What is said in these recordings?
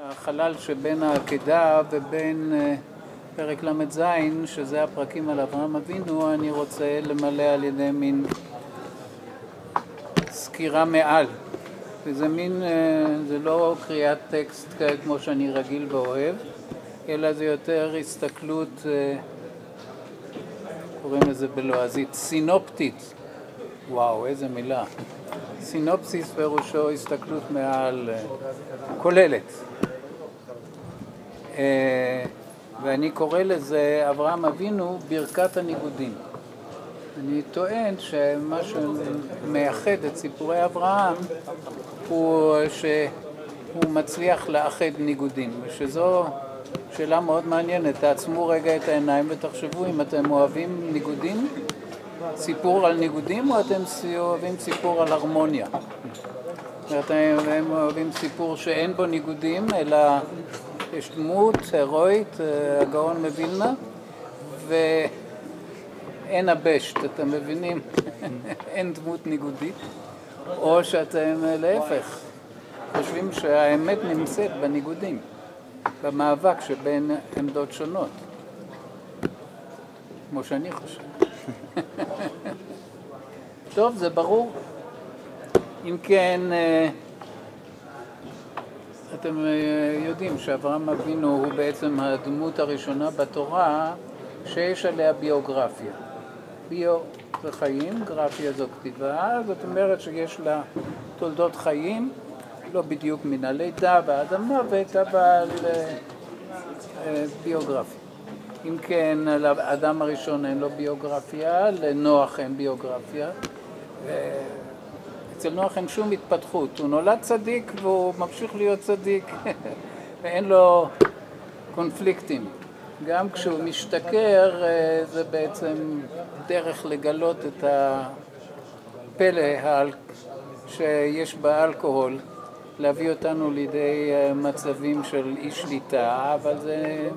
החלל שבין העקדה ובין פרק ל"ז, שזה הפרקים על אברהם אבינו, אני רוצה למלא על ידי מין סקירה מעל. וזה מין, זה לא קריאת טקסט כמו שאני רגיל ואוהב, אלא זה יותר הסתכלות, קוראים לזה בלועזית, סינופטית. וואו, איזה מילה. סינופסיס פירושו הסתכלות מעל, כוללת. ואני קורא לזה אברהם אבינו ברכת הניגודים. אני טוען שמה שמייחד את סיפורי אברהם הוא שהוא מצליח לאחד ניגודים, ושזו שאלה מאוד מעניינת. תעצמו רגע את העיניים ותחשבו אם אתם אוהבים ניגודים, סיפור על ניגודים, או אתם אוהבים סיפור על הרמוניה. אתם אוהבים סיפור שאין בו ניגודים, אלא יש דמות הירואית, הגאון מווילנה, ואין הבשט, אתם מבינים? אין דמות ניגודית, או שאתם להפך, חושבים שהאמת נמצאת בניגודים, במאבק שבין עמדות שונות, כמו שאני חושב. טוב, זה ברור. אם כן, אתם יודעים שאברהם אבינו הוא בעצם הדמות הראשונה בתורה שיש עליה ביוגרפיה. ביו זה חיים, גרפיה זו כתיבה, זאת אומרת שיש לה תולדות חיים, לא בדיוק מן הלידה ועד המוות, אבל ביוגרפיה. אם כן, לאדם הראשון אין לו ביוגרפיה, לנוח אין ביוגרפיה. אצל נוח אין שום התפתחות, הוא נולד צדיק והוא ממשיך להיות צדיק ואין לו קונפליקטים. גם כשהוא משתכר זה בעצם דרך לגלות את הפלא שיש באלכוהול, להביא אותנו לידי מצבים של אי שליטה, אבל זה,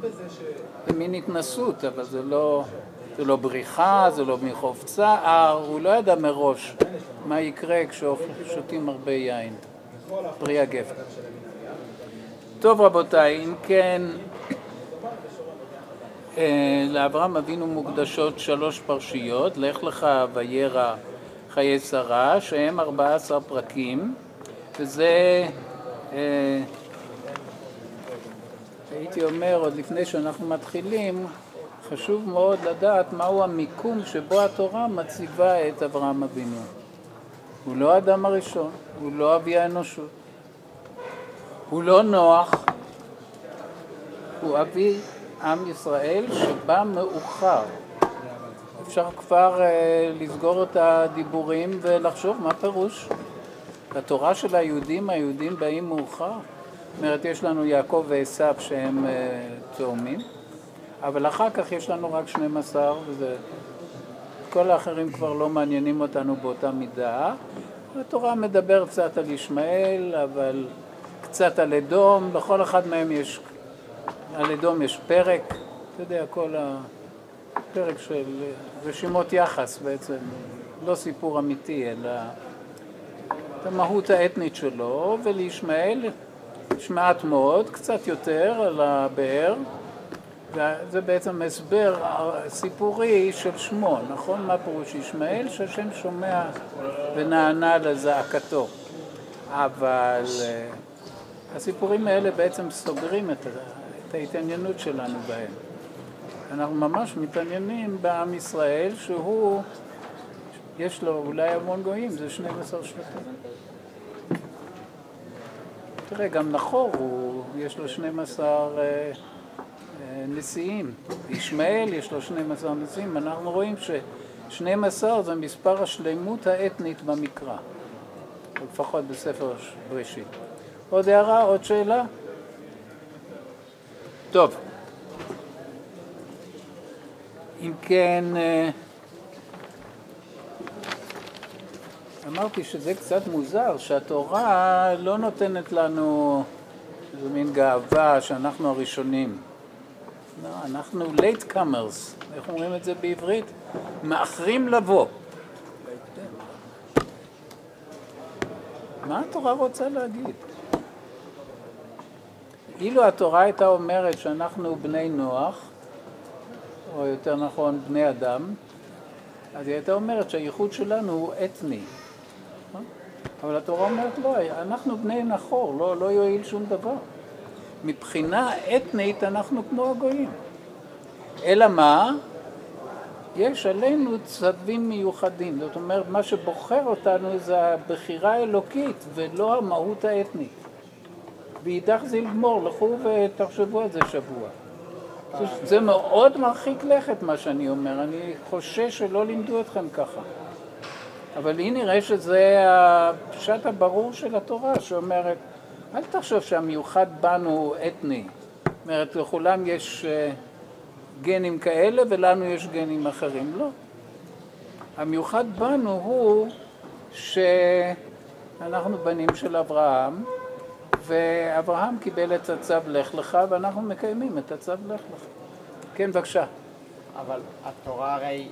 זה מין התנסות, אבל זה לא, זה לא בריחה, זה לא מחוף צער, הוא לא ידע מראש מה יקרה כששותים הרבה יין, פרי הגפן. טוב רבותיי, אם כן, לאברהם אבינו מוקדשות שלוש פרשיות, לך לך וירא חיי שרה, שהם ארבעה עשר פרקים, וזה, הייתי אומר, עוד לפני שאנחנו מתחילים, חשוב מאוד לדעת מהו המיקום שבו התורה מציבה את אברהם אבינו. הוא לא האדם הראשון, הוא לא אבי האנושות, הוא לא נוח, הוא אבי עם ישראל שבא מאוחר. אפשר כבר uh, לסגור את הדיבורים ולחשוב מה פירוש. התורה של היהודים, היהודים באים מאוחר. זאת אומרת, יש לנו יעקב ועשיו שהם uh, תאומים, אבל אחר כך יש לנו רק 12, וזה... כל האחרים כבר לא מעניינים אותנו באותה מידה. התורה מדבר קצת על ישמעאל, אבל קצת על אדום, בכל אחד מהם יש, על אדום יש פרק, אתה יודע, כל הפרק של רשימות יחס בעצם, לא סיפור אמיתי, אלא את המהות האתנית שלו, ולישמעאל יש מעט מאוד, קצת יותר על הבאר, וזה בעצם הסבר סיפורי של שמו, נכון? מה פירוש ישמעאל? שהשם שומע ונענה לזעקתו. אבל הסיפורים האלה בעצם סוגרים את, את ההתעניינות שלנו בהם. אנחנו ממש מתעניינים בעם ישראל שהוא, יש לו אולי המון גויים, זה 12 שבטים. תראה, גם נחור, הוא, יש לו 12 נשיאים. ישמעאל יש לו 12 נשיאים. אנחנו רואים ש-12 זה מספר השלמות האתנית במקרא, לפחות בספר בראשית. עוד הערה? עוד שאלה? טוב. אם כן, אמרתי שזה קצת מוזר שהתורה לא נותנת לנו איזה מין גאווה שאנחנו הראשונים. לא, אנחנו late comers, איך אומרים את זה בעברית? מאחרים לבוא. מה התורה רוצה להגיד? אילו התורה הייתה אומרת שאנחנו בני נוח, או יותר נכון בני אדם, אז היא הייתה אומרת שהייחוד שלנו הוא אתני. אבל התורה אומרת לא, אנחנו בני נחור, לא, לא יועיל שום דבר. מבחינה אתנית אנחנו כמו הגויים. אלא מה? יש עלינו צווים מיוחדים. זאת אומרת, מה שבוחר אותנו זה הבחירה האלוקית ולא המהות האתנית. ואידך זה לגמור, לכו ותחשבו על זה שבוע. זה מאוד מרחיק לכת מה שאני אומר, אני חושש שלא לימדו אתכם ככה. אבל לי נראה שזה הפשט הברור של התורה שאומרת, אל תחשוב שהמיוחד בנו הוא אתני. זאת אומרת, לכולם יש אה, גנים כאלה ולנו יש גנים אחרים. לא. המיוחד בנו הוא שאנחנו בנים של אברהם, ואברהם קיבל את הצו לך לך, ואנחנו מקיימים את הצו לך לך. כן, בבקשה. אבל התורה הרי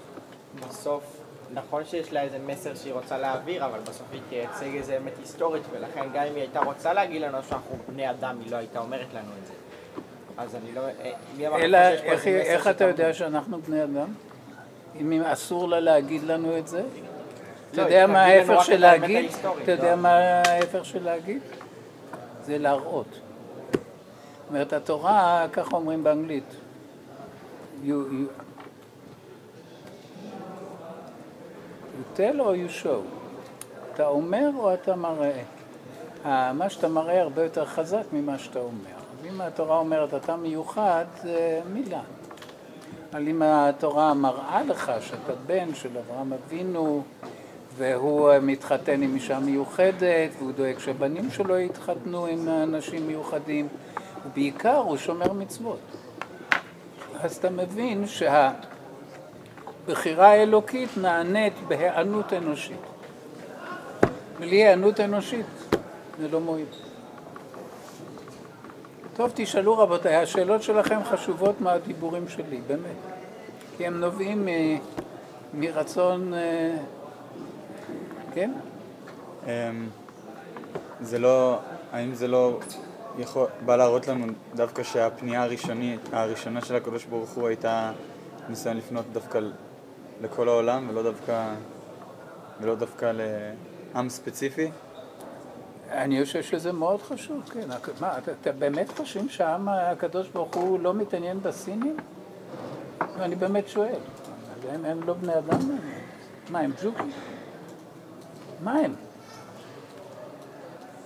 בסוף, נכון שיש לה איזה מסר שהיא רוצה להעביר, אבל בסוף היא תייצג איזה אמת היסטורית, ולכן גם אם היא הייתה רוצה להגיד לנו שאנחנו בני אדם, היא לא הייתה אומרת לנו את זה. אז אני לא... אה, אלא איך, איך אתה יודע שאנחנו בני אדם? אם אסור לה להגיד לנו את זה? אתה לא, יודע מה ההפך של להגיד? אתה יודע. מה ההפך של להגיד? זה להראות. זאת אומרת, התורה, ככה אומרים באנגלית, you, you, you tell or you show. אתה אומר או אתה מראה. אה, מה שאתה מראה הרבה יותר חזק ממה שאתה אומר. אם התורה אומרת אתה מיוחד, זה מילה. אבל אם התורה מראה לך שאתה בן של אברהם אבינו והוא מתחתן עם אישה מיוחדת והוא דואג שהבנים שלו יתחתנו עם אנשים מיוחדים ובעיקר הוא שומר מצוות. אז אתה מבין שהבחירה האלוקית נענית בהיענות אנושית. בלי היענות אנושית זה לא מועיל. טוב, תשאלו רבותיי, השאלות שלכם חשובות מהדיבורים שלי, באמת. כי הם נובעים מ- מרצון, אה, כן? אמ, זה לא, האם זה לא יכול, בא להראות לנו דווקא שהפנייה הראשונית, הראשונה של הקדוש ברוך הוא הייתה ניסיון לפנות דווקא לכל העולם ולא דווקא, ולא דווקא לעם ספציפי? אני חושב שזה מאוד חשוב, כן. מה, אתה, אתה באמת חושבים שהעם הקדוש ברוך הוא לא מתעניין בסינים? אני באמת שואל. הם, הם לא בני אדם? מה, הם ג'וקים? מה הם?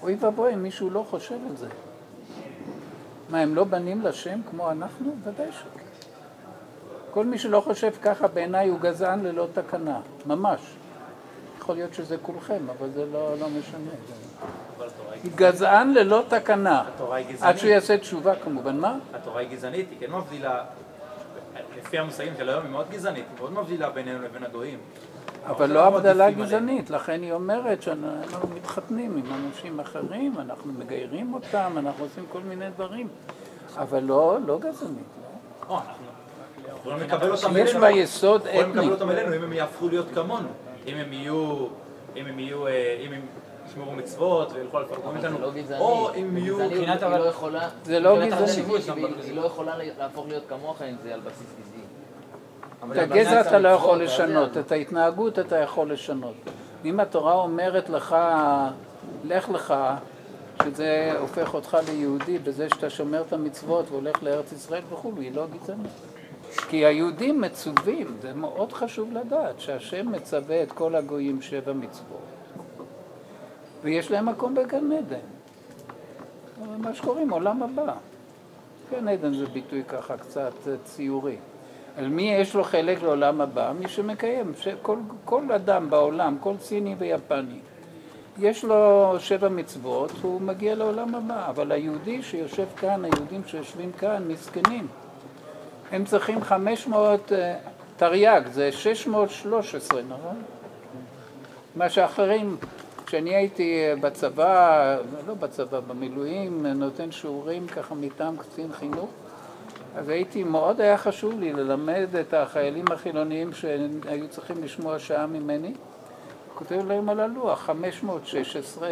אוי ואבוי אם מישהו לא חושב על זה. מה, הם לא בנים לשם כמו אנחנו? ודאי שכן. כל מי שלא חושב ככה בעיניי הוא גזען ללא תקנה, ממש. יכול להיות שזה כולכם, אבל זה לא, לא משנה. גזען ללא תקנה. התורה היא עד גזענית. שהוא יעשה תשובה כמובן. מה? התורה היא גזענית, היא כן מבדילה, לפי המושגים של היום היא מאוד גזענית, היא מאוד מבדילה בינינו לבין הגויים. אבל לא מאוד הבדלה גזענית, לכן היא אומרת שאנחנו מתחתנים עם אנשים אחרים, אנחנו מגיירים אותם, אנחנו עושים כל מיני דברים, אבל לא, לא גזענית. לא. או, אנחנו יכולים לקבל אותם יש אלינו, בה יסוד יכולים אתני. לקבל אותם אלינו אם הם יהפכו להיות כמונו, אם הם יהיו, אם הם יהיו, אה, אם הם ישמרו מצוות וילכו אבל זה איתנו, לא. או אם יהיו, מבחינת היא אבל- לא יכולה... זה לא גזעני. היא לא יכולה להפוך להיות כמוך אם זה על בסיס גזעי. את הגזע אתה לא יכול. לשנות, את ההתנהגות אתה יכול לשנות. אם התורה אומרת לך, לך לך, שזה הופך אותך ליהודי בזה שאתה שומר את המצוות והולך לארץ ישראל וכו', היא לא גזענית. כי היהודים מצווים, זה מאוד חשוב לדעת, שהשם מצווה את כל הגויים שבע מצוות, ויש להם מקום בגן עדן. מה שקוראים עולם הבא. גן עדן זה ביטוי ככה קצת ציורי. על מי יש לו חלק לעולם הבא? מי שמקיים. כל, כל אדם בעולם, כל סיני ויפני, יש לו שבע מצוות, הוא מגיע לעולם הבא. אבל היהודי שיושב כאן, היהודים שיושבים כאן, מסכנים. הם צריכים 500 אה, תרי"ג, זה 613, נכון? מה שאחרים, כשאני הייתי אה, בצבא, לא בצבא, במילואים, נותן שיעורים ככה מטעם קצין חינוך, אז הייתי, מאוד היה חשוב לי ללמד את החיילים החילוניים שהיו צריכים לשמוע שעה ממני. כותב להם על הלוח, 516,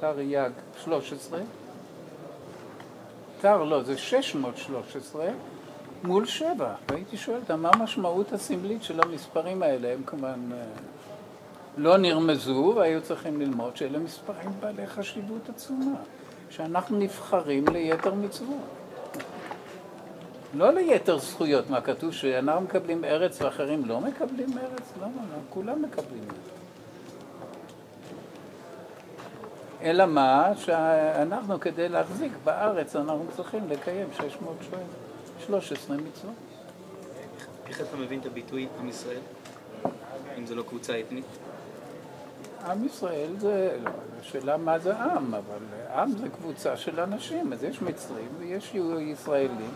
תרי"ג 13, תר לא, זה 613 מול 7. והייתי שואל אותם, מה המשמעות הסמלית של המספרים האלה? הם כמובן אה, לא נרמזו, והיו צריכים ללמוד שאלה מספרים בעלי חשיבות עצומה, שאנחנו נבחרים ליתר מצוות. לא ליתר זכויות, מה כתוב שאנחנו מקבלים ארץ ואחרים לא מקבלים ארץ? למה? לא, כולם מקבלים ארץ. אלא מה? שאנחנו כדי להחזיק בארץ אנחנו צריכים לקיים 613 מצוות. איך אתה מבין את הביטוי עם ישראל? אם זה לא קבוצה אתנית? עם ישראל זה, לא, השאלה מה זה עם, אבל עם זה קבוצה של אנשים, אז יש מצרים ויש ישראלים.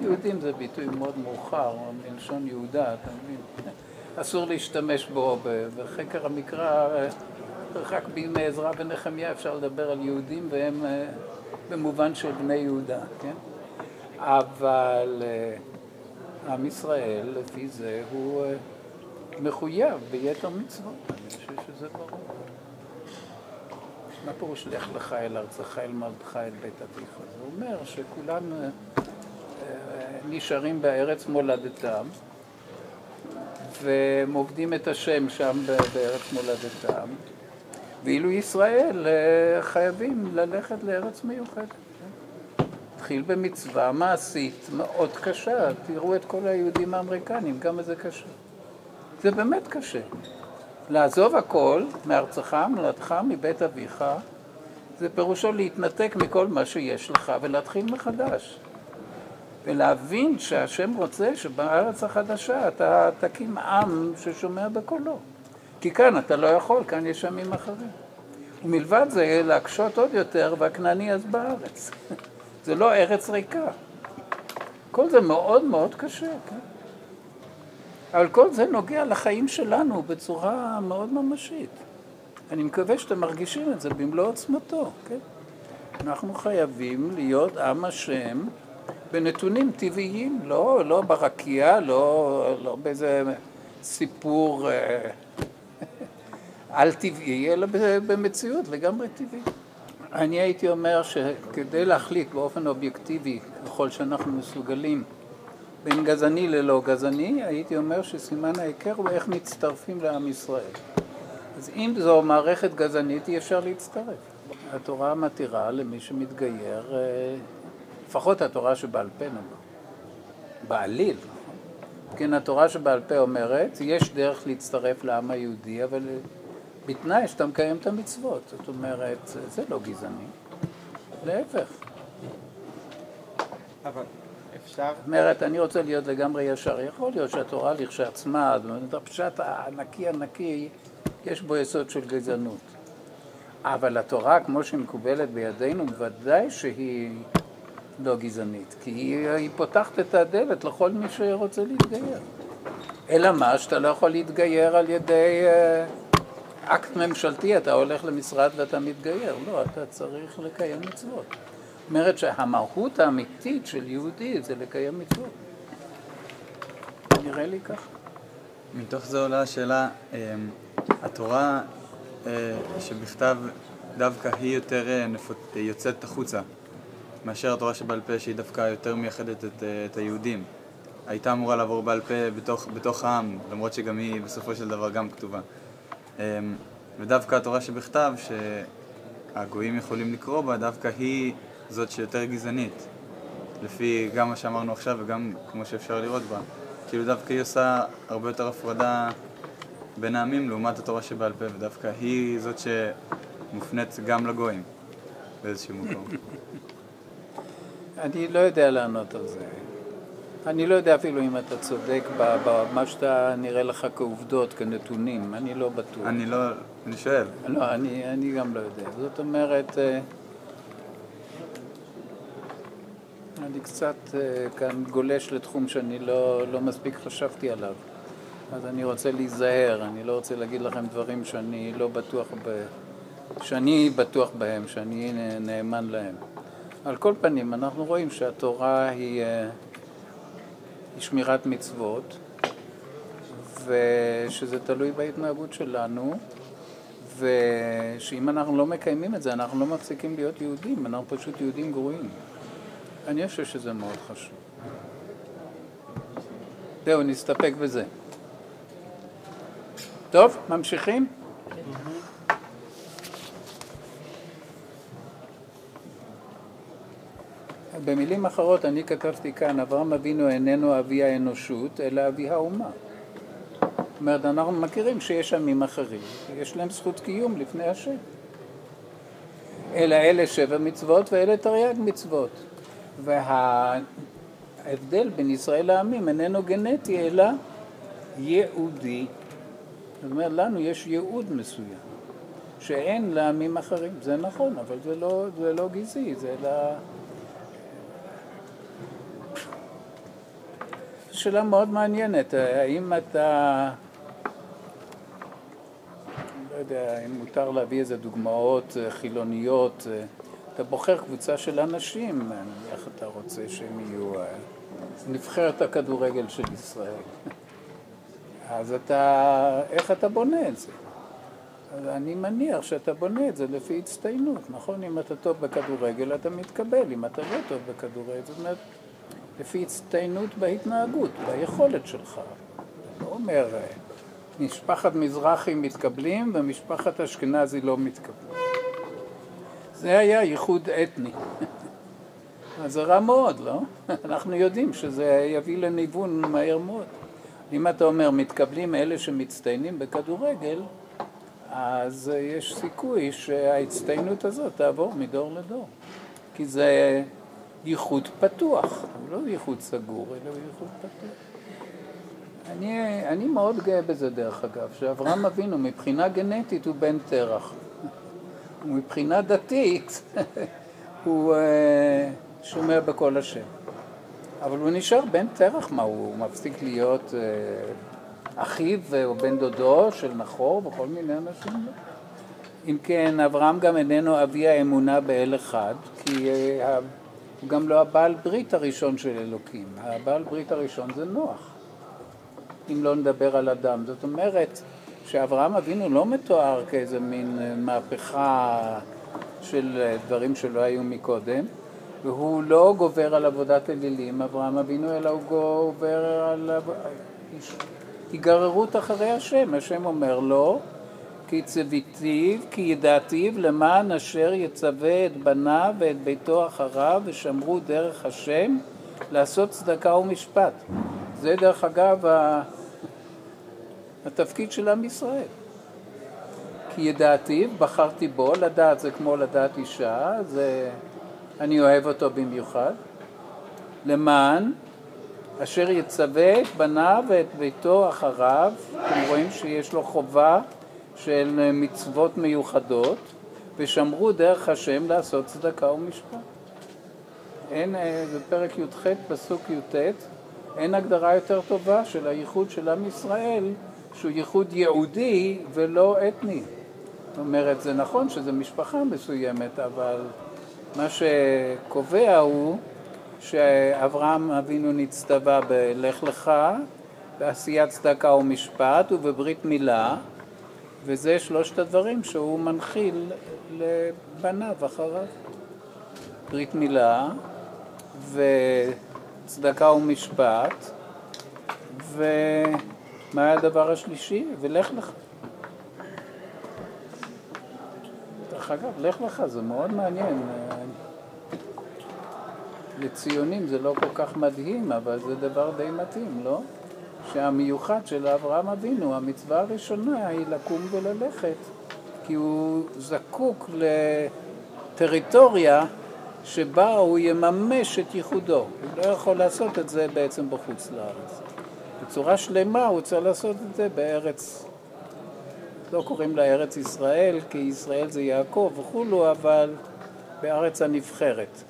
יהודים זה ביטוי מאוד מאוחר, מלשון יהודה, אתה מבין? אסור להשתמש בו בחקר המקרא, רק בימי עזרא ונחמיה אפשר לדבר על יהודים והם אה, במובן של בני יהודה, כן? אבל אה, עם ישראל, לפי זה, הוא אה, מחויב ביתר מצוות, אני חושב שזה ברור. מה פירוש לך לך אל ארצך אל מרדך אל בית אביך? זה אומר שכולם נשארים בארץ מולדתם והם עובדים את השם שם בארץ מולדתם ואילו ישראל אה, חייבים ללכת לארץ מיוחדת. התחיל במצווה מעשית מאוד קשה, תראו את כל היהודים האמריקנים, כמה זה קשה. זה באמת קשה. לעזוב הכל מארצך, מולדתך, מבית אביך, זה פירושו להתנתק מכל מה שיש לך ולהתחיל מחדש. ולהבין שהשם רוצה שבארץ החדשה אתה תקים עם ששומע בקולו. כי כאן אתה לא יכול, כאן יש עמים אחרים. ומלבד זה, להקשות עוד יותר, והכנעני אז בארץ. זה לא ארץ ריקה. כל זה מאוד מאוד קשה, כן? אבל כל זה נוגע לחיים שלנו בצורה מאוד ממשית. אני מקווה שאתם מרגישים את זה במלוא עוצמתו, כן? אנחנו חייבים להיות עם השם בנתונים טבעיים, לא, לא ברקיע, לא, לא באיזה סיפור אה, על-טבעי, אלא במציאות לגמרי טבעית. אני הייתי אומר שכדי להחליט באופן אובייקטיבי, ככל שאנחנו מסוגלים, בין גזעני ללא גזעני, הייתי אומר שסימן ההיכר הוא איך מצטרפים לעם ישראל. אז אם זו מערכת גזענית, אי אפשר להצטרף. התורה מתירה למי שמתגייר, אה, לפחות התורה שבעל פה נאמר, בעליל, נכון? כן, התורה שבעל פה אומרת, יש דרך להצטרף לעם היהודי, אבל בתנאי שאתה מקיים את המצוות. זאת אומרת, זה לא גזעני, להפך. אבל אפשר... זאת אומרת, אני רוצה להיות לגמרי ישר. יכול להיות שהתורה לכשעצמה, הפשט הענקי ענקי, יש בו יסוד של גזענות. אבל התורה, כמו שהיא מקובלת בידינו, ודאי שהיא לא גזענית, כי היא, היא פותחת את הדלת לכל מי שרוצה להתגייר. אלא מה, שאתה לא יכול להתגייר על ידי uh, אקט ממשלתי, אתה הולך למשרד ואתה מתגייר. לא, אתה צריך לקיים מצוות. זאת אומרת שהמהות האמיתית של יהודי זה לקיים מצוות. נראה לי ככה. מתוך זה עולה השאלה, אמ, התורה אה, שבכתב דווקא היא יותר אה, יוצאת החוצה מאשר התורה שבעל פה שהיא דווקא יותר מייחדת את, אה, את היהודים. הייתה אמורה לעבור בעל פה בתוך, בתוך העם, למרות שגם היא בסופו של דבר גם כתובה. אמ, ודווקא התורה שבכתב, שהגויים יכולים לקרוא בה, דווקא היא זאת שיותר גזענית. לפי גם מה שאמרנו עכשיו וגם כמו שאפשר לראות בה. כאילו דווקא היא עושה הרבה יותר הפרדה בין העמים לעומת התורה שבעל פה, ודווקא היא זאת שמופנית גם לגויים באיזשהו מקום. אני לא יודע לענות על זה. אני לא יודע אפילו אם אתה צודק במה שאתה נראה לך כעובדות, כנתונים, אני לא בטוח. אני לא, אני שואל. לא, אני, אני גם לא יודע. זאת אומרת, אה, אני קצת אה, כאן גולש לתחום שאני לא, לא מספיק חשבתי עליו. אז אני רוצה להיזהר, אני לא רוצה להגיד לכם דברים שאני לא בטוח ב... שאני בטוח בהם, שאני נאמן להם. על כל פנים, אנחנו רואים שהתורה היא, אה, היא שמירת מצוות, ושזה תלוי בהתנהגות שלנו, ושאם אנחנו לא מקיימים את זה, אנחנו לא מפסיקים להיות יהודים, אנחנו פשוט יהודים גרועים. אני חושב שזה מאוד חשוב. זהו, נסתפק בזה. טוב, ממשיכים? במילים אחרות אני כתבתי כאן, אברהם אבינו איננו אבי האנושות, אלא אבי האומה. זאת אומרת, אנחנו מכירים שיש עמים אחרים, יש להם זכות קיום לפני השם. אלא אלה שבע מצוות ואלה תרי"ג מצוות. וההבדל בין ישראל לעמים איננו גנטי, אלא ייעודי. זאת אומרת, לנו יש ייעוד מסוים, שאין לעמים אחרים. זה נכון, אבל זה לא, זה לא גזעי, זה אלא... שאלה מאוד מעניינת, האם אתה, לא יודע אם מותר להביא איזה דוגמאות אה, חילוניות, אה, אתה בוחר קבוצה של אנשים, איך אתה רוצה שהם יהיו אה, נבחרת הכדורגל של ישראל. אז אתה, איך אתה בונה את זה? אני מניח שאתה בונה את זה לפי הצטיינות, נכון? אם אתה טוב בכדורגל אתה מתקבל, אם אתה לא טוב בכדורגל, זאת אומרת, לפי הצטיינות בהתנהגות, ביכולת שלך. לא אומר, משפחת מזרחי מתקבלים ומשפחת אשכנזי לא מתקבלים. זה היה ייחוד אתני. אז זה רע מאוד, לא? אנחנו יודעים שזה יביא לניוון מהר מאוד. אם אתה אומר מתקבלים אלה שמצטיינים בכדורגל, אז יש סיכוי שההצטיינות הזאת תעבור מדור לדור. כי זה ייחוד פתוח, הוא לא ייחוד סגור, אלא הוא ייחוד פתוח. אני, אני מאוד גאה בזה דרך אגב, שאברהם אבינו מבחינה גנטית הוא בן תרח. ומבחינה דתית הוא uh, שומע בקול השם. אבל הוא נשאר בן תרח, מה הוא מפסיק להיות uh, אחיו או בן דודו של נחור וכל מיני אנשים? אם כן, אברהם גם איננו אבי האמונה באל אחד, כי uh, הוא גם לא הבעל ברית הראשון של אלוקים. הבעל ברית הראשון זה נוח, אם לא נדבר על אדם. זאת אומרת שאברהם אבינו לא מתואר כאיזה מין אה, מהפכה של אה, דברים שלא היו מקודם, והוא לא גובר על עבודת אלילים, אברהם אבינו, אלא הוא גובר על היגררות אחרי השם. השם אומר לו, כי צוויתיו, כי ידעתיו, למען אשר יצווה את בניו ואת ביתו אחריו, ושמרו דרך השם, לעשות צדקה ומשפט. זה דרך אגב התפקיד של עם ישראל. כי ידעתיו, בחרתי בו, לדעת זה כמו לדעת אישה, זה אני אוהב אותו במיוחד, למען אשר יצווה את בניו ואת ביתו אחריו, אתם רואים שיש לו חובה של מצוות מיוחדות, ושמרו דרך השם לעשות צדקה ומשפט. אין, בפרק י"ח, פסוק י"ט, אין הגדרה יותר טובה של הייחוד של עם ישראל, שהוא ייחוד יהודי ולא אתני. זאת אומרת, זה נכון שזו משפחה מסוימת, אבל מה שקובע הוא שאברהם אבינו נצטווה בלך לך, בעשיית צדקה ומשפט ובברית מילה, וזה שלושת הדברים שהוא מנחיל לבניו אחריו. ברית מילה וצדקה ומשפט ומה הדבר השלישי? ולך לך. דרך אגב, לך לך זה מאוד מעניין. לציונים זה לא כל כך מדהים, אבל זה דבר די מתאים, לא? שהמיוחד של אברהם אבינו, המצווה הראשונה היא לקום וללכת, כי הוא זקוק לטריטוריה שבה הוא יממש את ייחודו. הוא לא יכול לעשות את זה בעצם בחוץ לארץ. בצורה שלמה הוא צריך לעשות את זה בארץ, לא קוראים לה ארץ ישראל, כי ישראל זה יעקב וכולו, אבל בארץ הנבחרת.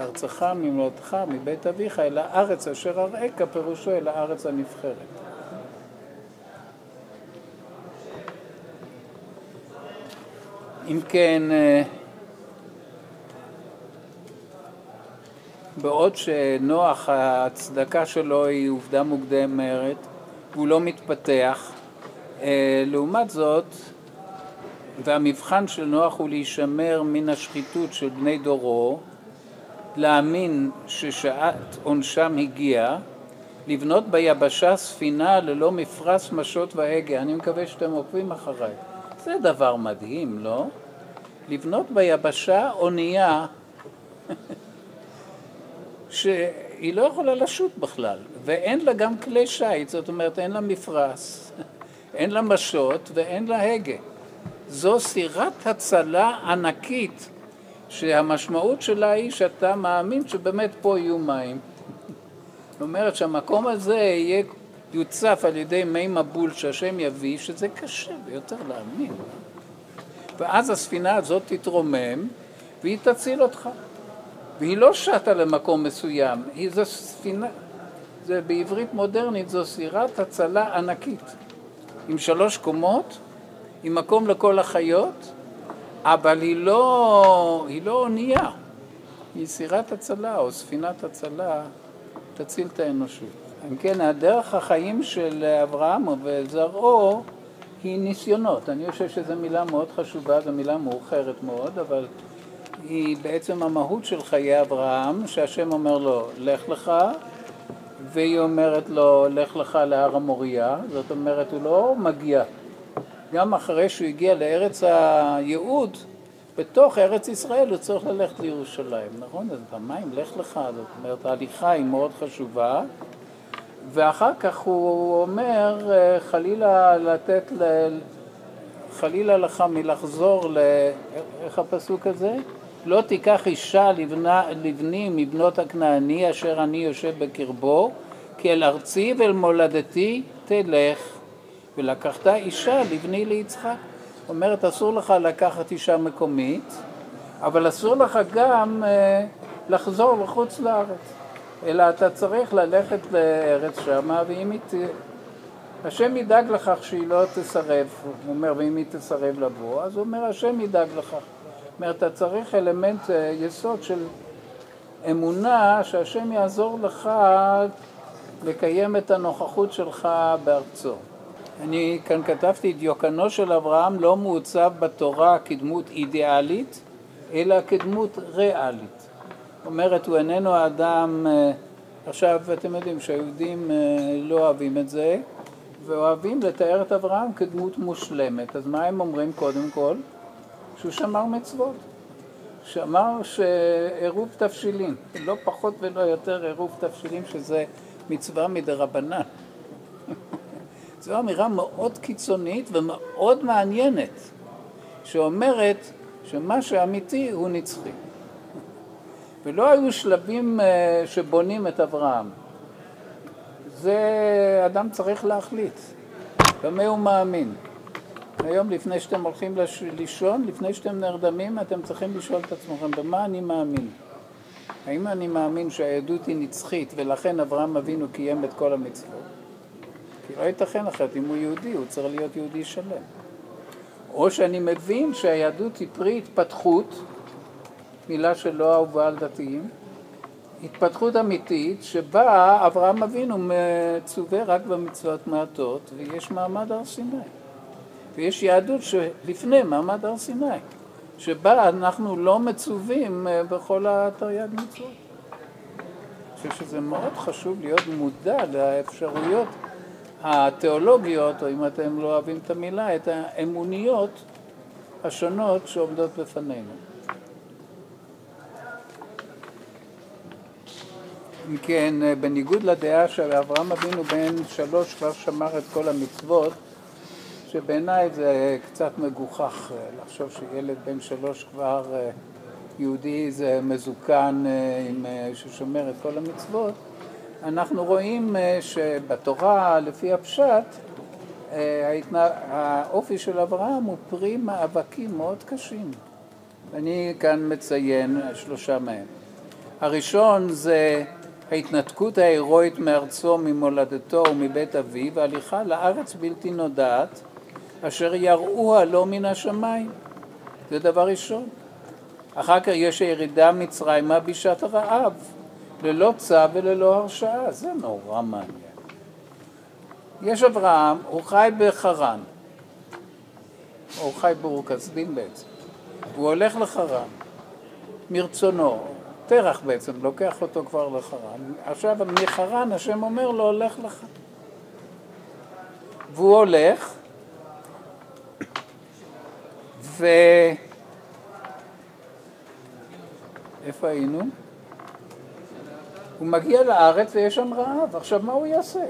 ארצך ממולדתך מבית אביך אל הארץ אשר אראך פירושו אל הארץ הנבחרת. אם כן, אה, בעוד שנוח ההצדקה שלו היא עובדה מוקדמת והוא לא מתפתח, אה, לעומת זאת, והמבחן של נוח הוא להישמר מן השחיתות של בני דורו, להאמין ששעת עונשם הגיעה, לבנות ביבשה ספינה ללא מפרש משות והגה. אני מקווה שאתם עוקבים אחריי. זה דבר מדהים, לא? לבנות ביבשה אונייה שהיא לא יכולה לשוט בכלל, ואין לה גם כלי שיט, זאת אומרת אין לה מפרש, אין לה משות ואין לה הגה. זו סירת הצלה ענקית שהמשמעות שלה היא שאתה מאמין שבאמת פה יהיו מים. זאת אומרת שהמקום הזה יהיה, יוצף על ידי מי מבול שהשם יביא, שזה קשה ביותר להאמין. ואז הספינה הזאת תתרומם והיא תציל אותך. והיא לא שטה למקום מסוים, היא זו ספינה, זה בעברית מודרנית זו סירת הצלה ענקית, עם שלוש קומות, עם מקום לכל החיות, אבל היא לא, היא לא אונייה, היא סירת הצלה או ספינת הצלה תציל את האנושות. אם כן, הדרך החיים של אברהם וזרעו היא ניסיונות. אני חושב שזו מילה מאוד חשובה, זו מילה מאוחרת מאוד, אבל היא בעצם המהות של חיי אברהם, שהשם אומר לו, לך לך, והיא אומרת לו, לך לך להר המוריה, זאת אומרת, הוא לא מגיע. גם אחרי שהוא הגיע לארץ הייעוד, בתוך ארץ ישראל הוא צריך ללכת לירושלים, נכון? אז במים, לך לך, זאת אומרת, ההליכה היא מאוד חשובה, ואחר כך הוא אומר, חלילה לתת, ל... חלילה לך מלחזור ל... איך הפסוק הזה? לא תיקח אישה לבנה, לבני מבנות הכנעני אשר אני יושב בקרבו, כי אל ארצי ואל מולדתי תלך. ולקחת אישה לבני ליצחק. אומרת, אסור לך לקחת אישה מקומית, אבל אסור לך גם אה, לחזור לחוץ לארץ, אלא אתה צריך ללכת לארץ שמה, ואם היא... ת... השם ידאג לכך שהיא לא תסרב, הוא אומר, ואם היא תסרב לבוא, אז הוא אומר, השם ידאג לכך. אומרת, אתה צריך אלמנט אה, יסוד של אמונה שהשם יעזור לך לקיים את הנוכחות שלך בארצו. אני כאן כתבתי, דיוקנו של אברהם לא מעוצב בתורה כדמות אידיאלית, אלא כדמות ריאלית. אומרת, הוא איננו אדם, אה, עכשיו אתם יודעים שהיהודים אה, לא אוהבים את זה, ואוהבים לתאר את אברהם כדמות מושלמת. אז מה הם אומרים קודם כל? שהוא שמר מצוות. שמר שעירוב תבשילין, לא פחות ולא יותר עירוב תבשילין שזה מצווה מדרבנן. זו אמירה מאוד קיצונית ומאוד מעניינת, שאומרת שמה שאמיתי הוא נצחי. ולא היו שלבים אה, שבונים את אברהם. זה אדם צריך להחליט במה הוא מאמין. היום לפני שאתם הולכים לש... לישון, לפני שאתם נרדמים, אתם צריכים לשאול את עצמכם, במה אני מאמין? האם אני מאמין שהיהדות היא נצחית ולכן אברהם אבינו קיים את כל המצוות? כי לא ייתכן אחרת, אם הוא יהודי, הוא צריך להיות יהודי שלם. או שאני מבין שהיהדות היא פרי התפתחות, מילה שלא אהובה על דתיים, התפתחות אמיתית שבה אברהם אבינו מצווה רק במצוות מעטות ויש מעמד הר סיני. ויש יהדות שלפני מעמד הר סיני, שבה אנחנו לא מצווים אה, בכל התרי"ג מצוות. אני חושב שזה מאוד חשוב להיות מודע לאפשרויות התיאולוגיות, או אם אתם לא אוהבים את המילה, את האמוניות השונות שעומדות בפנינו. אם כן, אה, בניגוד לדעה שאברהם אבינו בן שלוש כבר שמר את כל המצוות, שבעיניי זה קצת מגוחך אה, לחשוב שילד בן שלוש כבר אה, יהודי זה מזוקן עם, ששומר את כל המצוות, אנחנו רואים שבתורה, לפי הפשט, האופי של אברהם הוא פרי מאבקים מאוד קשים. אני כאן מציין שלושה מהם. הראשון זה ההתנתקות ההירואית מארצו, ממולדתו ומבית אביו, והליכה לארץ בלתי נודעת, אשר יראוה לו מן השמיים. זה דבר ראשון. אחר כך יש הירידה מצרימה בשעת הרעב, ללא צו וללא הרשעה. זה נורא מעניין. יש אברהם, הוא חי בחרן, הוא חי באור כסדים בעצם. הוא הולך לחרן, מרצונו, תרח בעצם, לוקח אותו כבר לחרן. עכשיו מחרן השם אומר לו, לך לך. והוא הולך, ו... איפה היינו? הוא מגיע לארץ ויש שם רעב, עכשיו מה הוא יעשה?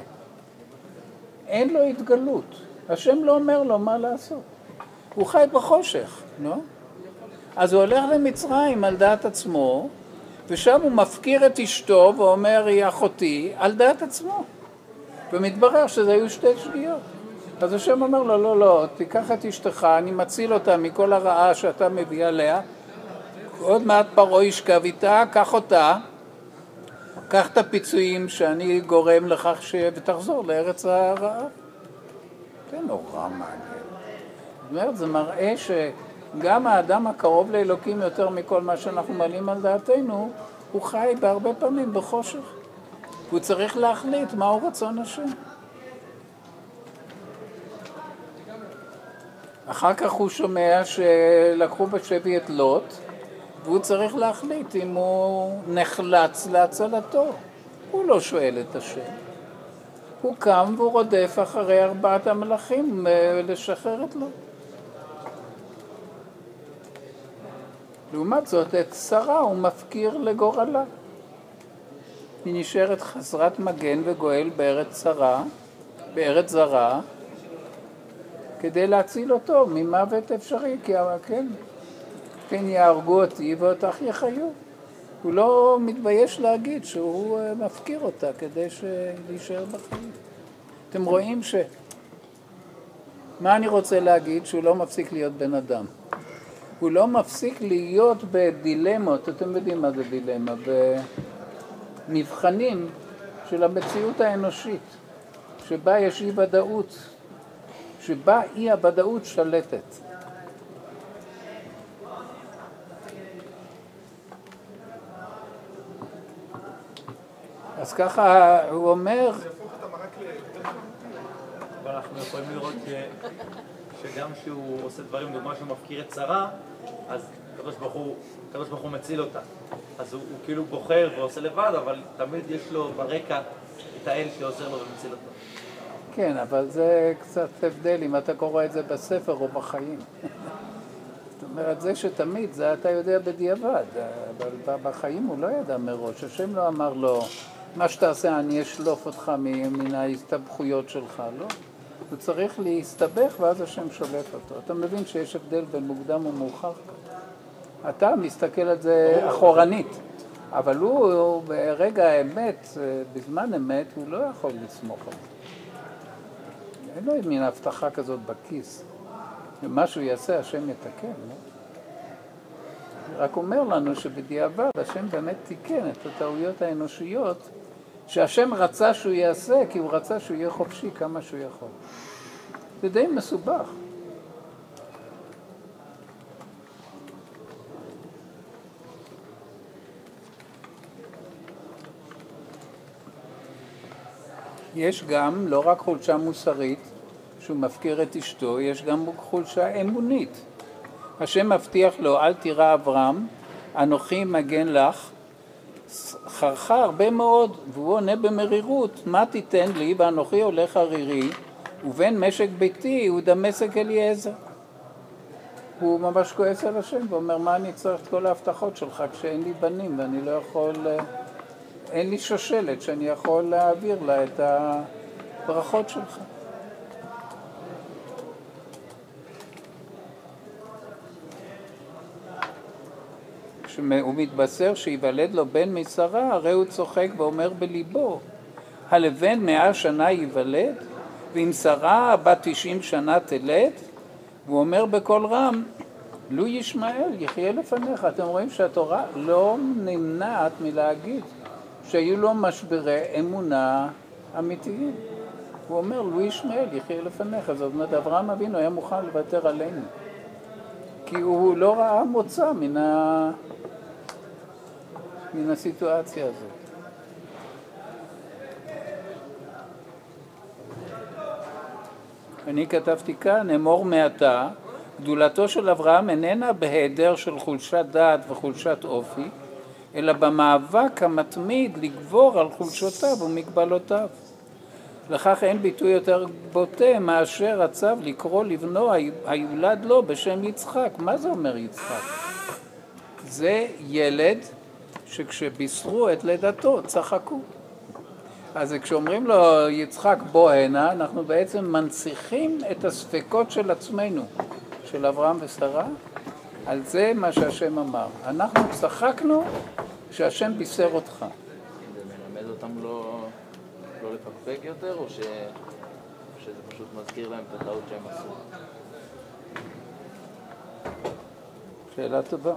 אין לו התגלות, השם לא אומר לו מה לעשות. הוא חי בחושך, לא? אז הוא הולך למצרים על דעת עצמו, ושם הוא מפקיר את אשתו ואומר היא אחותי על דעת עצמו. ומתברר שזה היו שתי שגיאות. אז השם אומר לו, לא, לא, תיקח את אשתך, אני מציל אותה מכל הרעה שאתה מביא עליה, עוד מעט פרעה ישכב איתה, קח אותה, קח את הפיצויים שאני גורם לכך ש... ותחזור לארץ הרעה. זה נורא מעניין. זאת אומרת, זה מראה שגם האדם הקרוב לאלוקים יותר מכל מה שאנחנו מעלים על דעתנו, הוא חי בהרבה פעמים בחושך. הוא צריך להחליט מהו רצון השם. אחר כך הוא שומע שלקחו בשבי את לוט, והוא צריך להחליט אם הוא נחלץ להצלתו. הוא לא שואל את השם. הוא קם והוא רודף אחרי ארבעת המלאכים אה, לשחרר את לוט. לעומת זאת, את שרה הוא מפקיר לגורלה. היא נשארת חסרת מגן וגואל בארץ צרה, בארץ זרה, כדי להציל אותו ממוות אפשרי, כי כן, כן יהרגו אותי ואותך יחיו. הוא לא מתבייש להגיד שהוא אה, מפקיר אותה כדי להישאר בחיים. אתם רואים ש... מה אני רוצה להגיד? שהוא לא מפסיק להיות בן אדם. הוא לא מפסיק להיות בדילמות, אתם יודעים מה זה דילמה, במבחנים של המציאות האנושית, שבה יש אי ודאות, שבה אי הוודאות שלטת. אז ככה הוא אומר... אבל אנחנו יכולים לראות שגם כשהוא עושה דברים, דוגמה שהוא מפקיר את שרה, אז הקדוש ברוך הוא, מציל אותה. אז הוא, הוא כאילו בוחר ועושה לבד, אבל תמיד יש לו ברקע את האל שעוזר לו ומציל אותו. כן, אבל זה קצת הבדל אם אתה קורא את זה בספר או בחיים. זאת אומרת, זה שתמיד, זה אתה יודע בדיעבד, אבל בחיים הוא לא ידע מראש, השם לא אמר לו, מה שתעשה אני אשלוף אותך מן ההסתבכויות שלך, לא. הוא צריך להסתבך ואז השם שולף אותו. אתה מבין שיש הבדל בין מוקדם ומאוחר? אתה מסתכל על זה אחורנית, אבל הוא, הוא ברגע האמת, בזמן אמת, הוא לא יכול לסמוך על זה. אין לו מין הבטחה כזאת בכיס. ומה שהוא יעשה, השם יתקן, לא? רק אומר לנו שבדיעבד השם באמת תיקן את הטעויות האנושיות שהשם רצה שהוא יעשה, כי הוא רצה שהוא יהיה חופשי כמה שהוא יכול. זה די מסובך. יש גם לא רק חולשה מוסרית, שהוא מפקיר את אשתו, יש גם חולשה אמונית. השם מבטיח לו, אל תירא אברהם, אנוכי מגן לך, חרכה הרבה מאוד, והוא עונה במרירות, מה תיתן לי ואנוכי הולך ערירי, ובין משק ביתי הוא דמשק אליעזר. הוא ממש כועס על השם ואומר, מה אני צריך את כל ההבטחות שלך כשאין לי בנים ואני לא יכול, אין לי שושלת שאני יכול להעביר לה את הברכות שלך. כשהוא מתבשר שייוולד לו בן משרה, הרי הוא צוחק ואומר בליבו, הלבן מאה שנה ייוולד, ואם שרה בת תשעים שנה תלד, והוא אומר בקול רם, לו ישמעאל יחיה לפניך. אתם רואים שהתורה לא נמנעת מלהגיד שהיו לו משברי אמונה אמיתיים. הוא אומר, לו ישמעאל יחיה לפניך. זאת אומרת, אברהם אבינו היה מוכן לוותר עלינו. כי הוא לא ראה מוצא מן, ה... מן הסיטואציה הזאת. אני כתבתי כאן, אמור מעתה, גדולתו של אברהם איננה בהיעדר של חולשת דעת וחולשת אופי, אלא במאבק המתמיד לגבור על חולשותיו ומגבלותיו. לכך אין ביטוי יותר בוטה מאשר הצו לקרוא לבנו היולד לו בשם יצחק. מה זה אומר יצחק? זה ילד שכשבישרו את לידתו צחקו. אז כשאומרים לו יצחק בוא הנה, אנחנו בעצם מנציחים את הספקות של עצמנו, של אברהם ושרה, על זה מה שהשם אמר. אנחנו צחקנו כשהשם בישר אותך. זה מלמד אותם לא, לא לפקפק יותר, או ש... שזה פשוט מזכיר להם את הטעות שהם עשו? שאלה טובה.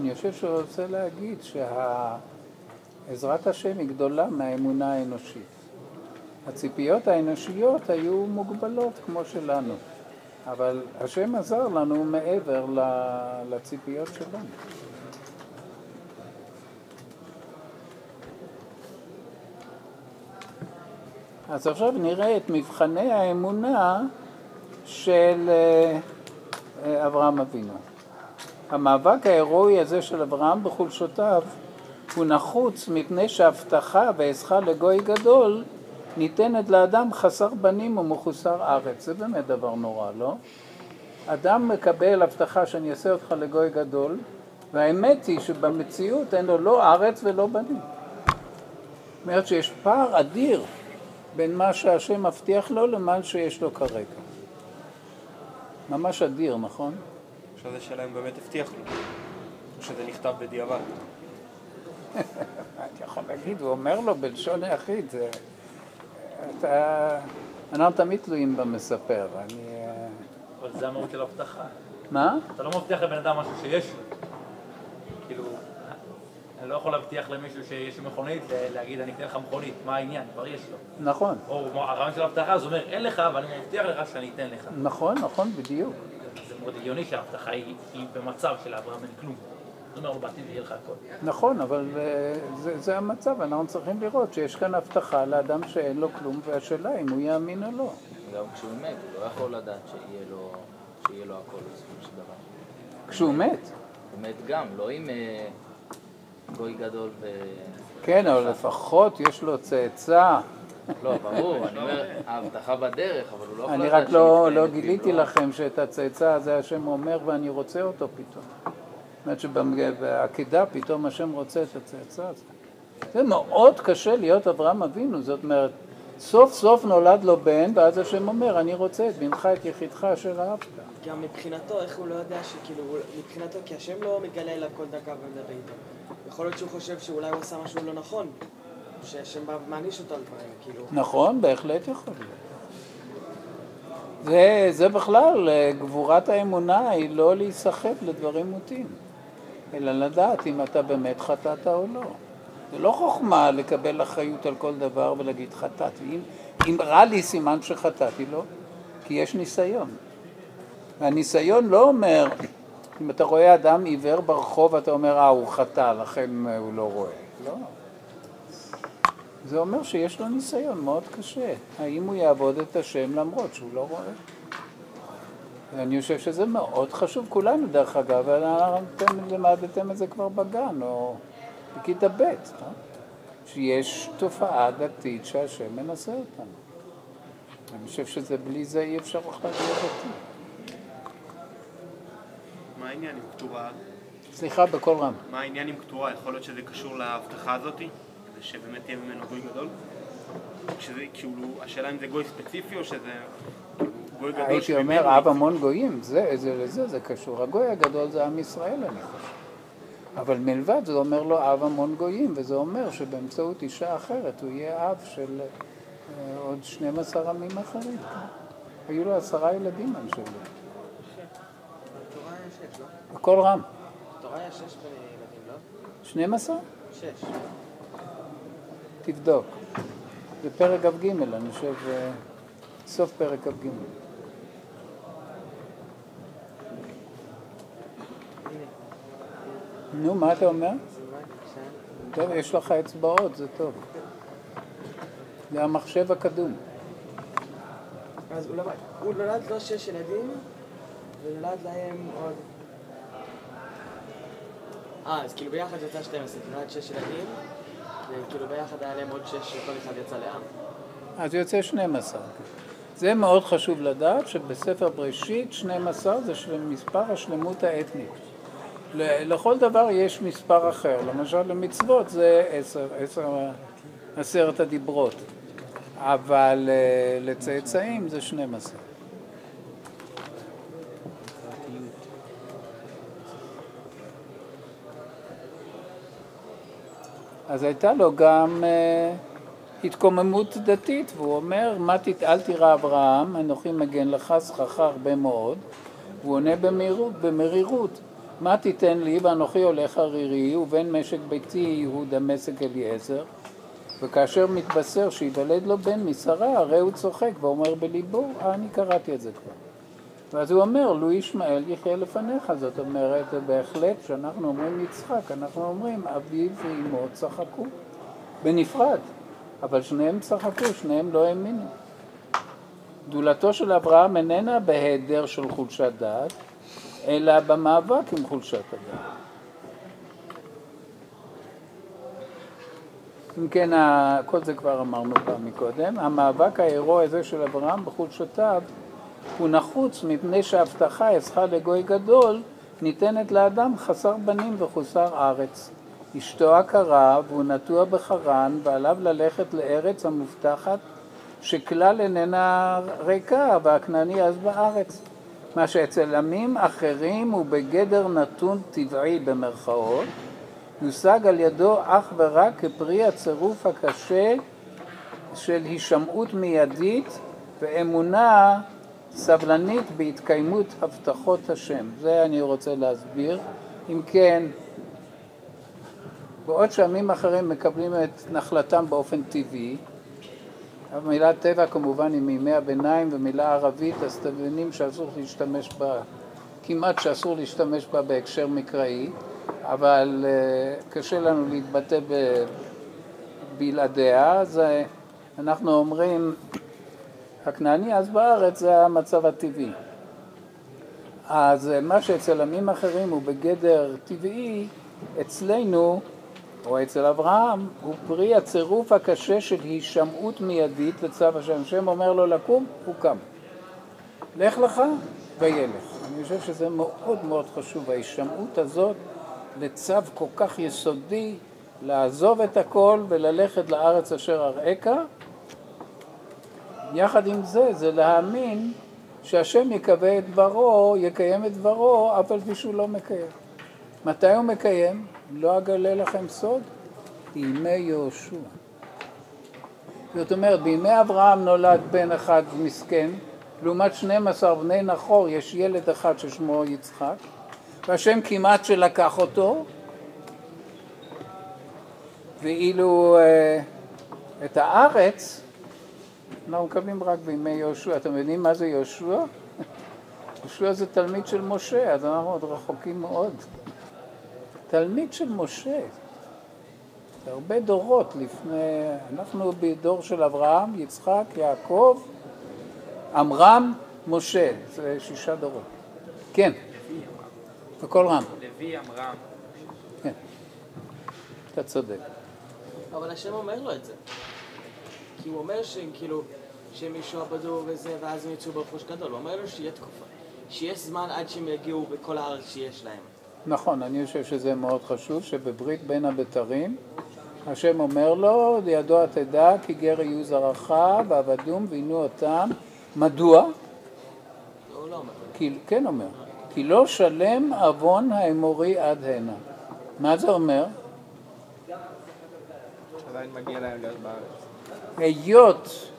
אני חושב שהוא רוצה להגיד שעזרת השם היא גדולה מהאמונה האנושית. הציפיות האנושיות היו מוגבלות כמו שלנו, אבל השם עזר לנו מעבר לציפיות שלנו. אז עכשיו נראה את מבחני האמונה של אה, אברהם אבינו. המאבק ההירואי הזה של אברהם בחולשותיו הוא נחוץ מפני שהבטחה ואעשך לגוי גדול ניתנת לאדם חסר בנים ומחוסר ארץ. זה באמת דבר נורא, לא? אדם מקבל הבטחה שאני אעשה אותך לגוי גדול, והאמת היא שבמציאות אין לו לא ארץ ולא בנים. זאת אומרת שיש פער אדיר בין מה שהשם מבטיח לו למה שיש לו כרגע. ממש אדיר, נכון? עכשיו זו שאלה אם באמת הבטיח לו, או שזה נכתב בדיעבד. אני יכול להגיד, הוא אומר לו בלשון היחיד, זה... אתה... אנחנו תמיד תלויים במספר, אני... אה, אבל זה המהות של הבטחה. מה? אתה לא מבטיח לבן אדם משהו שיש לו. כאילו, אני לא יכול להבטיח למישהו שיש לו מכונית, להגיד אני אתן לך מכונית, מה העניין? כבר יש לו. נכון. או הרעיון של הבטחה, אז הוא אומר אין לך, אבל אני מבטיח לך שאני אתן לך. נכון, נכון, בדיוק. מאוד הגיוני שההבטחה היא, היא במצב של אברהם אין כלום. הוא אומר לו בעתיד יהיה לך הכל. נכון, אבל אה, זה, זה המצב, אנחנו צריכים לראות שיש כאן הבטחה לאדם שאין לו כלום, והשאלה אם הוא יאמין או לא. גם כשהוא מת, הוא לא יכול לדעת שיהיה לו, שיהיה לו הכל בסופו של דבר. כשהוא מת. הוא מת גם, לא עם אה, גוי גדול ו... כן, אבל לפחות יש לו צאצא. לא, ברור, אני אומר, ההבטחה בדרך, אבל הוא לא יכול אני רק לא, שייתן לא את גיליתי ליבו. לכם שאת הצאצא הזה השם אומר ואני רוצה אותו פתאום. זאת אומרת שבעקידה פתאום השם רוצה את הצאצא הזה. זה מאוד קשה להיות אברהם אבינו, זאת אומרת, סוף סוף נולד לו בן, ואז השם אומר, אני רוצה את בנך את יחידך אשר אהבת. גם מבחינתו, איך הוא לא יודע שכאילו, מבחינתו, כי השם לא מגלה אליו כל דקה ומדבר איתו. יכול להיות שהוא חושב שאולי הוא עשה משהו לא נכון, שהשם אותו על דברים, כאילו. נכון, בהחלט יכול להיות. זה, זה בכלל, אה, גבורת האמונה היא לא להיסחף לדברים מוטים, אלא לדעת אם אתה באמת חטאת או לא. זה לא חוכמה לקבל אחריות על כל דבר ולהגיד חטאתי. אם, אם רע לי סימן שחטאתי לו, כי יש ניסיון. והניסיון לא אומר, אם אתה רואה אדם עיוור ברחוב, אתה אומר, אה, הוא חטא, לכן אה, הוא לא רואה. לא. זה אומר שיש לו ניסיון מאוד קשה. האם הוא יעבוד את השם למרות שהוא לא רואה? ואני חושב שזה מאוד חשוב, כולנו דרך אגב, אתם למדתם את זה כבר בגן או בכיתה ב', לא? שיש תופעה דתית שהשם מנסה אותנו. אני חושב שזה בלי זה אי אפשר בכלל להיות דתי. מה העניין עם כתורה? סליחה, בקול רם. מה העניין עם כתורה? יכול להיות שזה קשור להבטחה הזאתי? זה שבאמת תהיה ממנו גוי גדול? כשזה, כאילו, השאלה אם זה גוי ספציפי או שזה גוי גדול הייתי אומר, אב המון גויים, זה, זה לזה זה קשור. הגוי הגדול זה עם ישראל, אני חושב. אבל מלבד זה אומר לו אב המון גויים, וזה אומר שבאמצעות אישה אחרת הוא יהיה אב של אה, עוד 12 עמים אחרים. היו לו עשרה ילדים, אני חושב. בתורה יש שש, לא? בקול רם. בתורה יש שש ילדים, לא? 12? שש. תבדוק. זה פרק כ"ג, אני חושב, סוף פרק כ"ג. נו, מה אתה אומר? טוב, יש לך אצבעות, זה טוב. זה המחשב הקדום. אז הוא נולד לו שש ילדים, ונולד להם עוד... אה, אז כאילו ביחד יצא 12, כי נולד שש ילדים, וכאילו ביחד היה להם עוד שש שכל אחד יצא לעם. אז יוצא 12. זה מאוד חשוב לדעת שבספר בראשית 12 זה מספר השלמות האתנית. לכל דבר יש מספר אחר, למשל למצוות זה עשר, עשר, עשרת הדיברות, אבל אה, לצאצאים זה 12. אז הייתה לו גם אה, התקוממות דתית, והוא אומר, מה תת... אל תירא אברהם, אנוכי מגן לך, שכרך הרבה מאוד. הוא עונה במהירות, במרירות, מה תיתן לי ואנוכי הולך ערירי, ובן משק ביתי יהודה משק אליעזר. וכאשר מתבשר שייוולד לו בן משרה, הרי הוא צוחק ואומר בליבו, אני קראתי את זה כבר. ואז הוא אומר, לו ישמעאל יחיה לפניך, זאת אומרת, בהחלט, כשאנחנו אומרים יצחק, אנחנו אומרים אביו ואמו צחקו, בנפרד, אבל שניהם צחקו, שניהם לא האמינו. גדולתו של אברהם איננה בהיעדר של חולשת דעת, אלא במאבק עם חולשת הדעת. אם כן, כל זה כבר אמרנו פעם מקודם, המאבק ההירואי הזה של אברהם בחולשותיו הוא נחוץ מפני שההבטחה אצחה לגוי גדול ניתנת לאדם חסר בנים וחוסר ארץ. אשתו עקרה והוא נטוע בחרן ועליו ללכת לארץ המובטחת שכלל איננה ריקה והכנעני אז בארץ. מה שאצל עמים אחרים הוא בגדר נתון טבעי במרכאות, יושג על ידו אך ורק כפרי הצירוף הקשה של הישמעות מיידית ואמונה סבלנית בהתקיימות הבטחות השם. זה אני רוצה להסביר. אם כן, בעוד שעמים אחרים מקבלים את נחלתם באופן טבעי, המילה טבע כמובן היא מימי הביניים ומילה ערבית, אז אתם מבינים שאסור להשתמש בה, כמעט שאסור להשתמש בה בהקשר מקראי, אבל אה, קשה לנו להתבטא בלעדיה, אז אנחנו אומרים, הכנעני אז בארץ זה המצב הטבעי. אז אה, מה שאצל עמים אחרים הוא בגדר טבעי, אצלנו, או אצל אברהם, הוא פרי הצירוף הקשה של הישמעות מיידית לצו השם. השם אומר לו לקום, הוא קם. לך לך וילך. אני חושב שזה מאוד מאוד חשוב, ההישמעות הזאת לצו כל כך יסודי, לעזוב את הכל וללכת לארץ אשר אראך. יחד עם זה, זה להאמין שהשם יקווה את דברו, יקיים את דברו, אף על פי שהוא לא מקיים. מתי הוא מקיים? לא אגלה לכם סוד, בימי יהושע. זאת אומרת, בימי אברהם נולד בן אחד מסכן, לעומת 12 בני נחור יש ילד אחד ששמו יצחק, והשם כמעט שלקח אותו, ואילו אה, את הארץ אנחנו מקבלים רק בימי יהושע. אתם יודעים מה זה יהושע? יהושע זה תלמיד של משה, אז אנחנו עוד רחוקים מאוד. תלמיד של משה. זה הרבה דורות לפני, אנחנו בדור של אברהם, יצחק, יעקב, עמרם, משה, זה שישה דורות. כן, בקול רם, לוי אמרם. כן, אתה צודק. אבל השם אומר לו את זה. כי הוא אומר שהם כאילו, שהם ישועבדו וזה, ואז הם יצאו ברכוש גדול. הוא אומר לו שיהיה תקופה, שיש זמן עד שהם יגיעו בכל הארץ שיש להם. נכון, אני חושב שזה מאוד חשוב, שבברית בין הבתרים, השם אומר לו, לידוע תדע כי גר יהיו זרעך ועבדום ועינו אותם. מדוע? הוא לא אומר. כי, כן אומר, כי לא שלם עוון האמורי עד הנה. מה זה אומר? עדיין מגיע להם להיות בארץ. היות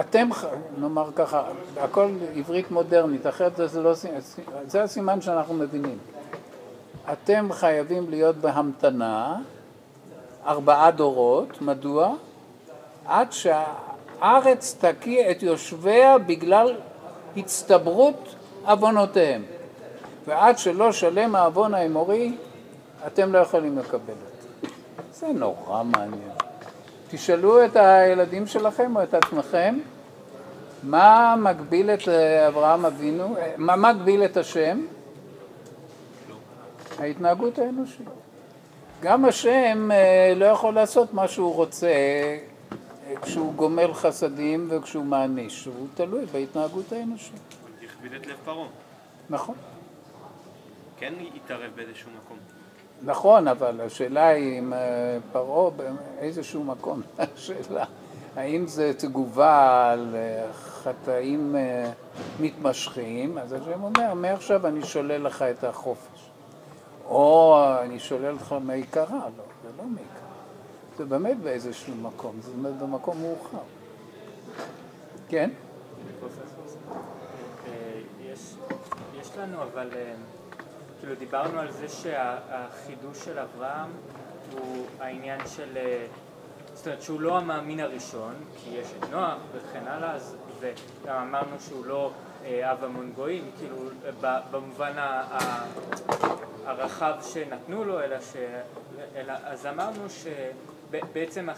אתם, נאמר ככה, הכל עברית מודרנית, אחרת זה, לא, זה הסימן שאנחנו מבינים. אתם חייבים להיות בהמתנה ארבעה דורות, מדוע? עד שהארץ תקיא את יושביה בגלל הצטברות עוונותיהם. ועד שלא שלם העוון האמורי, אתם לא יכולים לקבל את זה. זה נורא מעניין. תשאלו את הילדים שלכם או את עצמכם, מה מגביל את אה, אברהם אבינו? אה, מה מגביל את השם? ההתנהגות האנושית. גם השם אה, לא יכול לעשות מה שהוא רוצה כשהוא גומל חסדים וכשהוא מעניש, הוא תלוי בהתנהגות האנושית. אבל הכביד את לב פרעה. נכון. כן התערב באיזשהו מקום. נכון, אבל השאלה היא אם אה, פרעה באיזשהו מקום, השאלה האם זה תגובה על אה, חטאים אה, מתמשכים, אז השם אומר, מעכשיו אני שולל לך את החופש. או אני שולל לך מעיקרה, לא, זה לא מעיקרה. זה באמת באיזשהו מקום, זה באמת במקום מאוחר. כן? יש, לנו אבל, כאילו דיברנו על זה שהחידוש של אברהם הוא העניין של, אה, זאת אומרת שהוא לא המאמין הראשון, כי יש את נוח וכן הלאה, אז, וגם אמרנו שהוא לא אה, אב המון גויים, כאילו במובן הרחב שנתנו לו, אלא ש... אלא, אז אמרנו שבעצם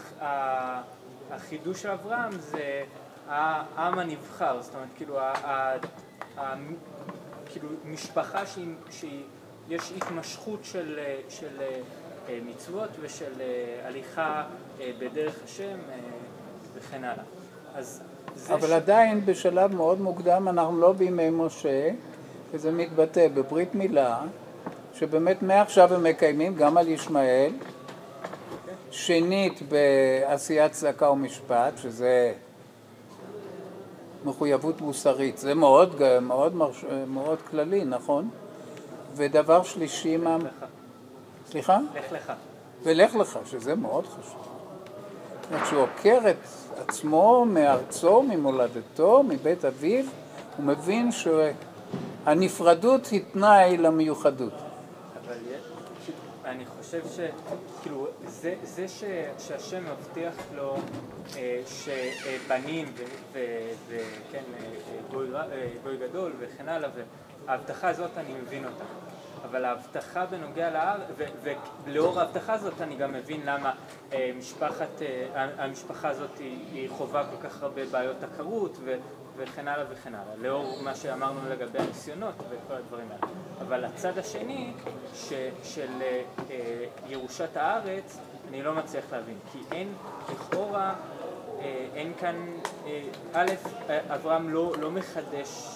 החידוש של אברהם זה העם הנבחר, זאת אומרת כאילו ה- ה- ה- כאילו משפחה שהיא, שהיא יש התמשכות של, אה, של אה, מצוות ושל אה, הליכה אה, בדרך השם אה, וכן הלאה. אז אבל עדיין בשלב מאוד מוקדם אנחנו לא בימי משה, וזה מתבטא בברית מילה, שבאמת מעכשיו הם מקיימים גם על ישמעאל, שנית בעשיית צדקה ומשפט, שזה מחויבות מוסרית, זה מאוד, מאוד, מרש... מאוד כללי, נכון? ודבר שלישי, מה... סליחה? לך לך. ולך לך, שזה מאוד חשוב. זאת אומרת שהוא עוקר את עצמו מארצו, ממולדתו, מבית אביו, הוא מבין שהנפרדות היא תנאי למיוחדות. אבל אני חושב שכאילו זה, זה ש, שהשם מבטיח לו אה, שבנים וכן אה, גוי, אה, גוי גדול וכן הלאה וההבטחה הזאת אני מבין אותה אבל ההבטחה בנוגע להר, ולאור ההבטחה הזאת אני גם מבין למה אה, משפחת, אה, המשפחה הזאת היא, היא חווה כל כך הרבה בעיות עקרות וכן הלאה וכן הלאה, לאור מה שאמרנו לגבי הניסיונות וכל הדברים האלה. אבל הצד השני ש, של אה, אה, ירושת הארץ, אני לא מצליח להבין, כי אין, לכאורה, אה, אין כאן, אה, א', אה, אברהם לא, לא מחדש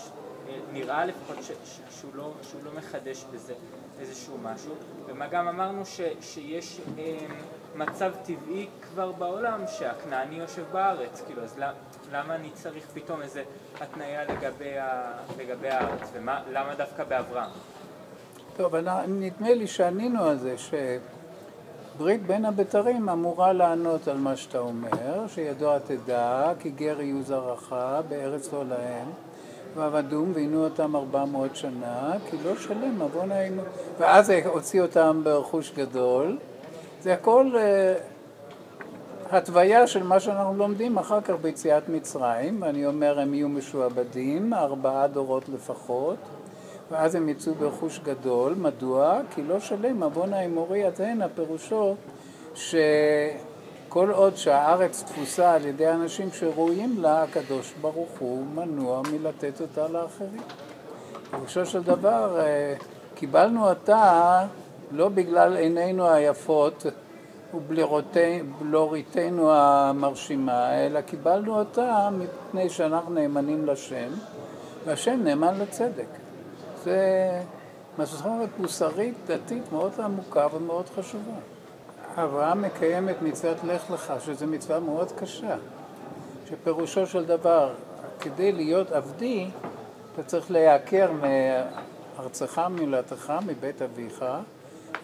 נראה לפחות ש, ש, שהוא, לא, שהוא לא מחדש בזה איזשהו משהו, ומה גם אמרנו ש, שיש אה, מצב טבעי כבר בעולם שהכנעני יושב בארץ, כאילו אז למה, למה אני צריך פתאום איזה התניה לגבי, ה, לגבי הארץ, ולמה דווקא באברהם? טוב, נדמה לי שענינו על זה, שברית בין הבתרים אמורה לענות על מה שאתה אומר, שידוע תדע, כי גר יהיו זרעך בארץ לא להם, ועבדום ועינו אותם ארבע מאות שנה, כי לא שלם עוון היינו, ואז הוציא אותם ברכוש גדול. זה הכל אה, התוויה של מה שאנחנו לומדים אחר כך ביציאת מצרים, ואני אומר הם יהיו משועבדים, ארבעה דורות לפחות. ואז הם יצאו ברכוש גדול, מדוע? כי לא שלם עוון האמורי התהנה, פירושו שכל עוד שהארץ תפוסה על ידי אנשים שראויים לה, הקדוש ברוך הוא מנוע מלתת אותה לאחרים. פירושו של דבר, אה, קיבלנו אותה לא בגלל עינינו היפות ובלוריתנו המרשימה, אלא קיבלנו אותה מפני שאנחנו נאמנים לשם, והשם נאמן לצדק. זה מסורת מוסרית דתית מאוד עמוקה ומאוד חשובה. אברהם מקיים את מצוות לך לך, שזו מצווה מאוד קשה, שפירושו של דבר, כדי להיות עבדי, אתה צריך להיעקר מארצך, מולדתך, מבית אביך,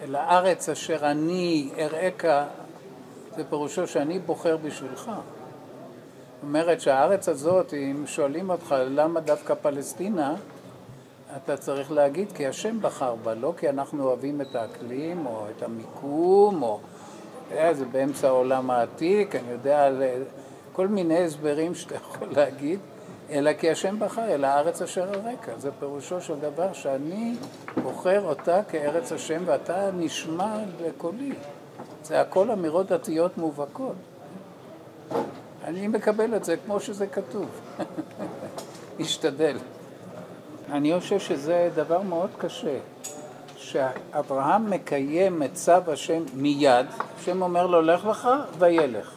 אל הארץ אשר אני אראך, זה פירושו שאני בוחר בשבילך. זאת אומרת שהארץ הזאת, אם שואלים אותך למה דווקא פלסטינה, אתה צריך להגיד כי השם בחר בה, לא כי אנחנו אוהבים את האקלים או את המיקום או... יודע, זה באמצע העולם העתיק, אני יודע על כל מיני הסברים שאתה יכול להגיד, אלא כי השם בחר, אל הארץ אשר הרקע. זה פירושו של דבר שאני בוחר אותה כארץ השם ואתה נשמע לקולי. זה הכל אמירות דתיות מובהקות. אני מקבל את זה כמו שזה כתוב. משתדל. אני חושב שזה דבר מאוד קשה, שאברהם מקיים את צו השם מיד, השם אומר לו לך לך וילך.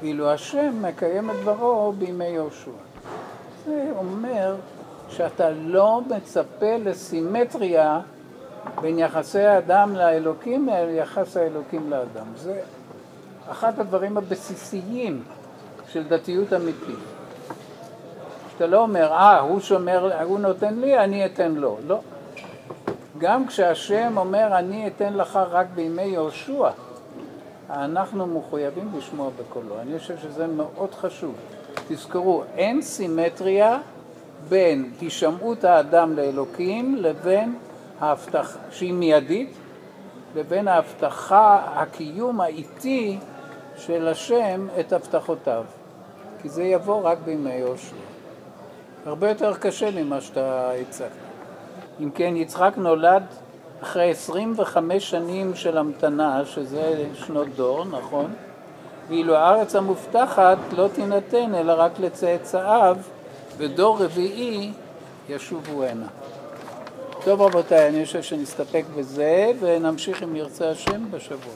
ואילו השם מקיים את דברו בימי יהושע. זה אומר שאתה לא מצפה לסימטריה בין יחסי האדם לאלוקים ליחס האלוקים לאדם. זה אחד הדברים הבסיסיים של דתיות אמיתית. שאתה לא אומר, אה, הוא שומר, הוא נותן לי, אני אתן לו. לא. גם כשהשם אומר, אני אתן לך רק בימי יהושע, אנחנו מחויבים לשמוע בקולו. אני חושב שזה מאוד חשוב. תזכרו, אין סימטריה בין הישמעות האדם לאלוקים לבין ההבטחה, שהיא מיידית, לבין ההבטחה, הקיום האיטי של השם את הבטחותיו. כי זה יבוא רק בימי יהושע. הרבה יותר קשה ממה שאתה הצגת. אם כן, יצחק נולד אחרי 25 שנים של המתנה, שזה שנות דור, נכון? ואילו הארץ המובטחת לא תינתן אלא רק לצאצאיו, ודור רביעי ישובו הנה. טוב רבותיי, אני חושב שנסתפק בזה ונמשיך אם ירצה השם בשבוע.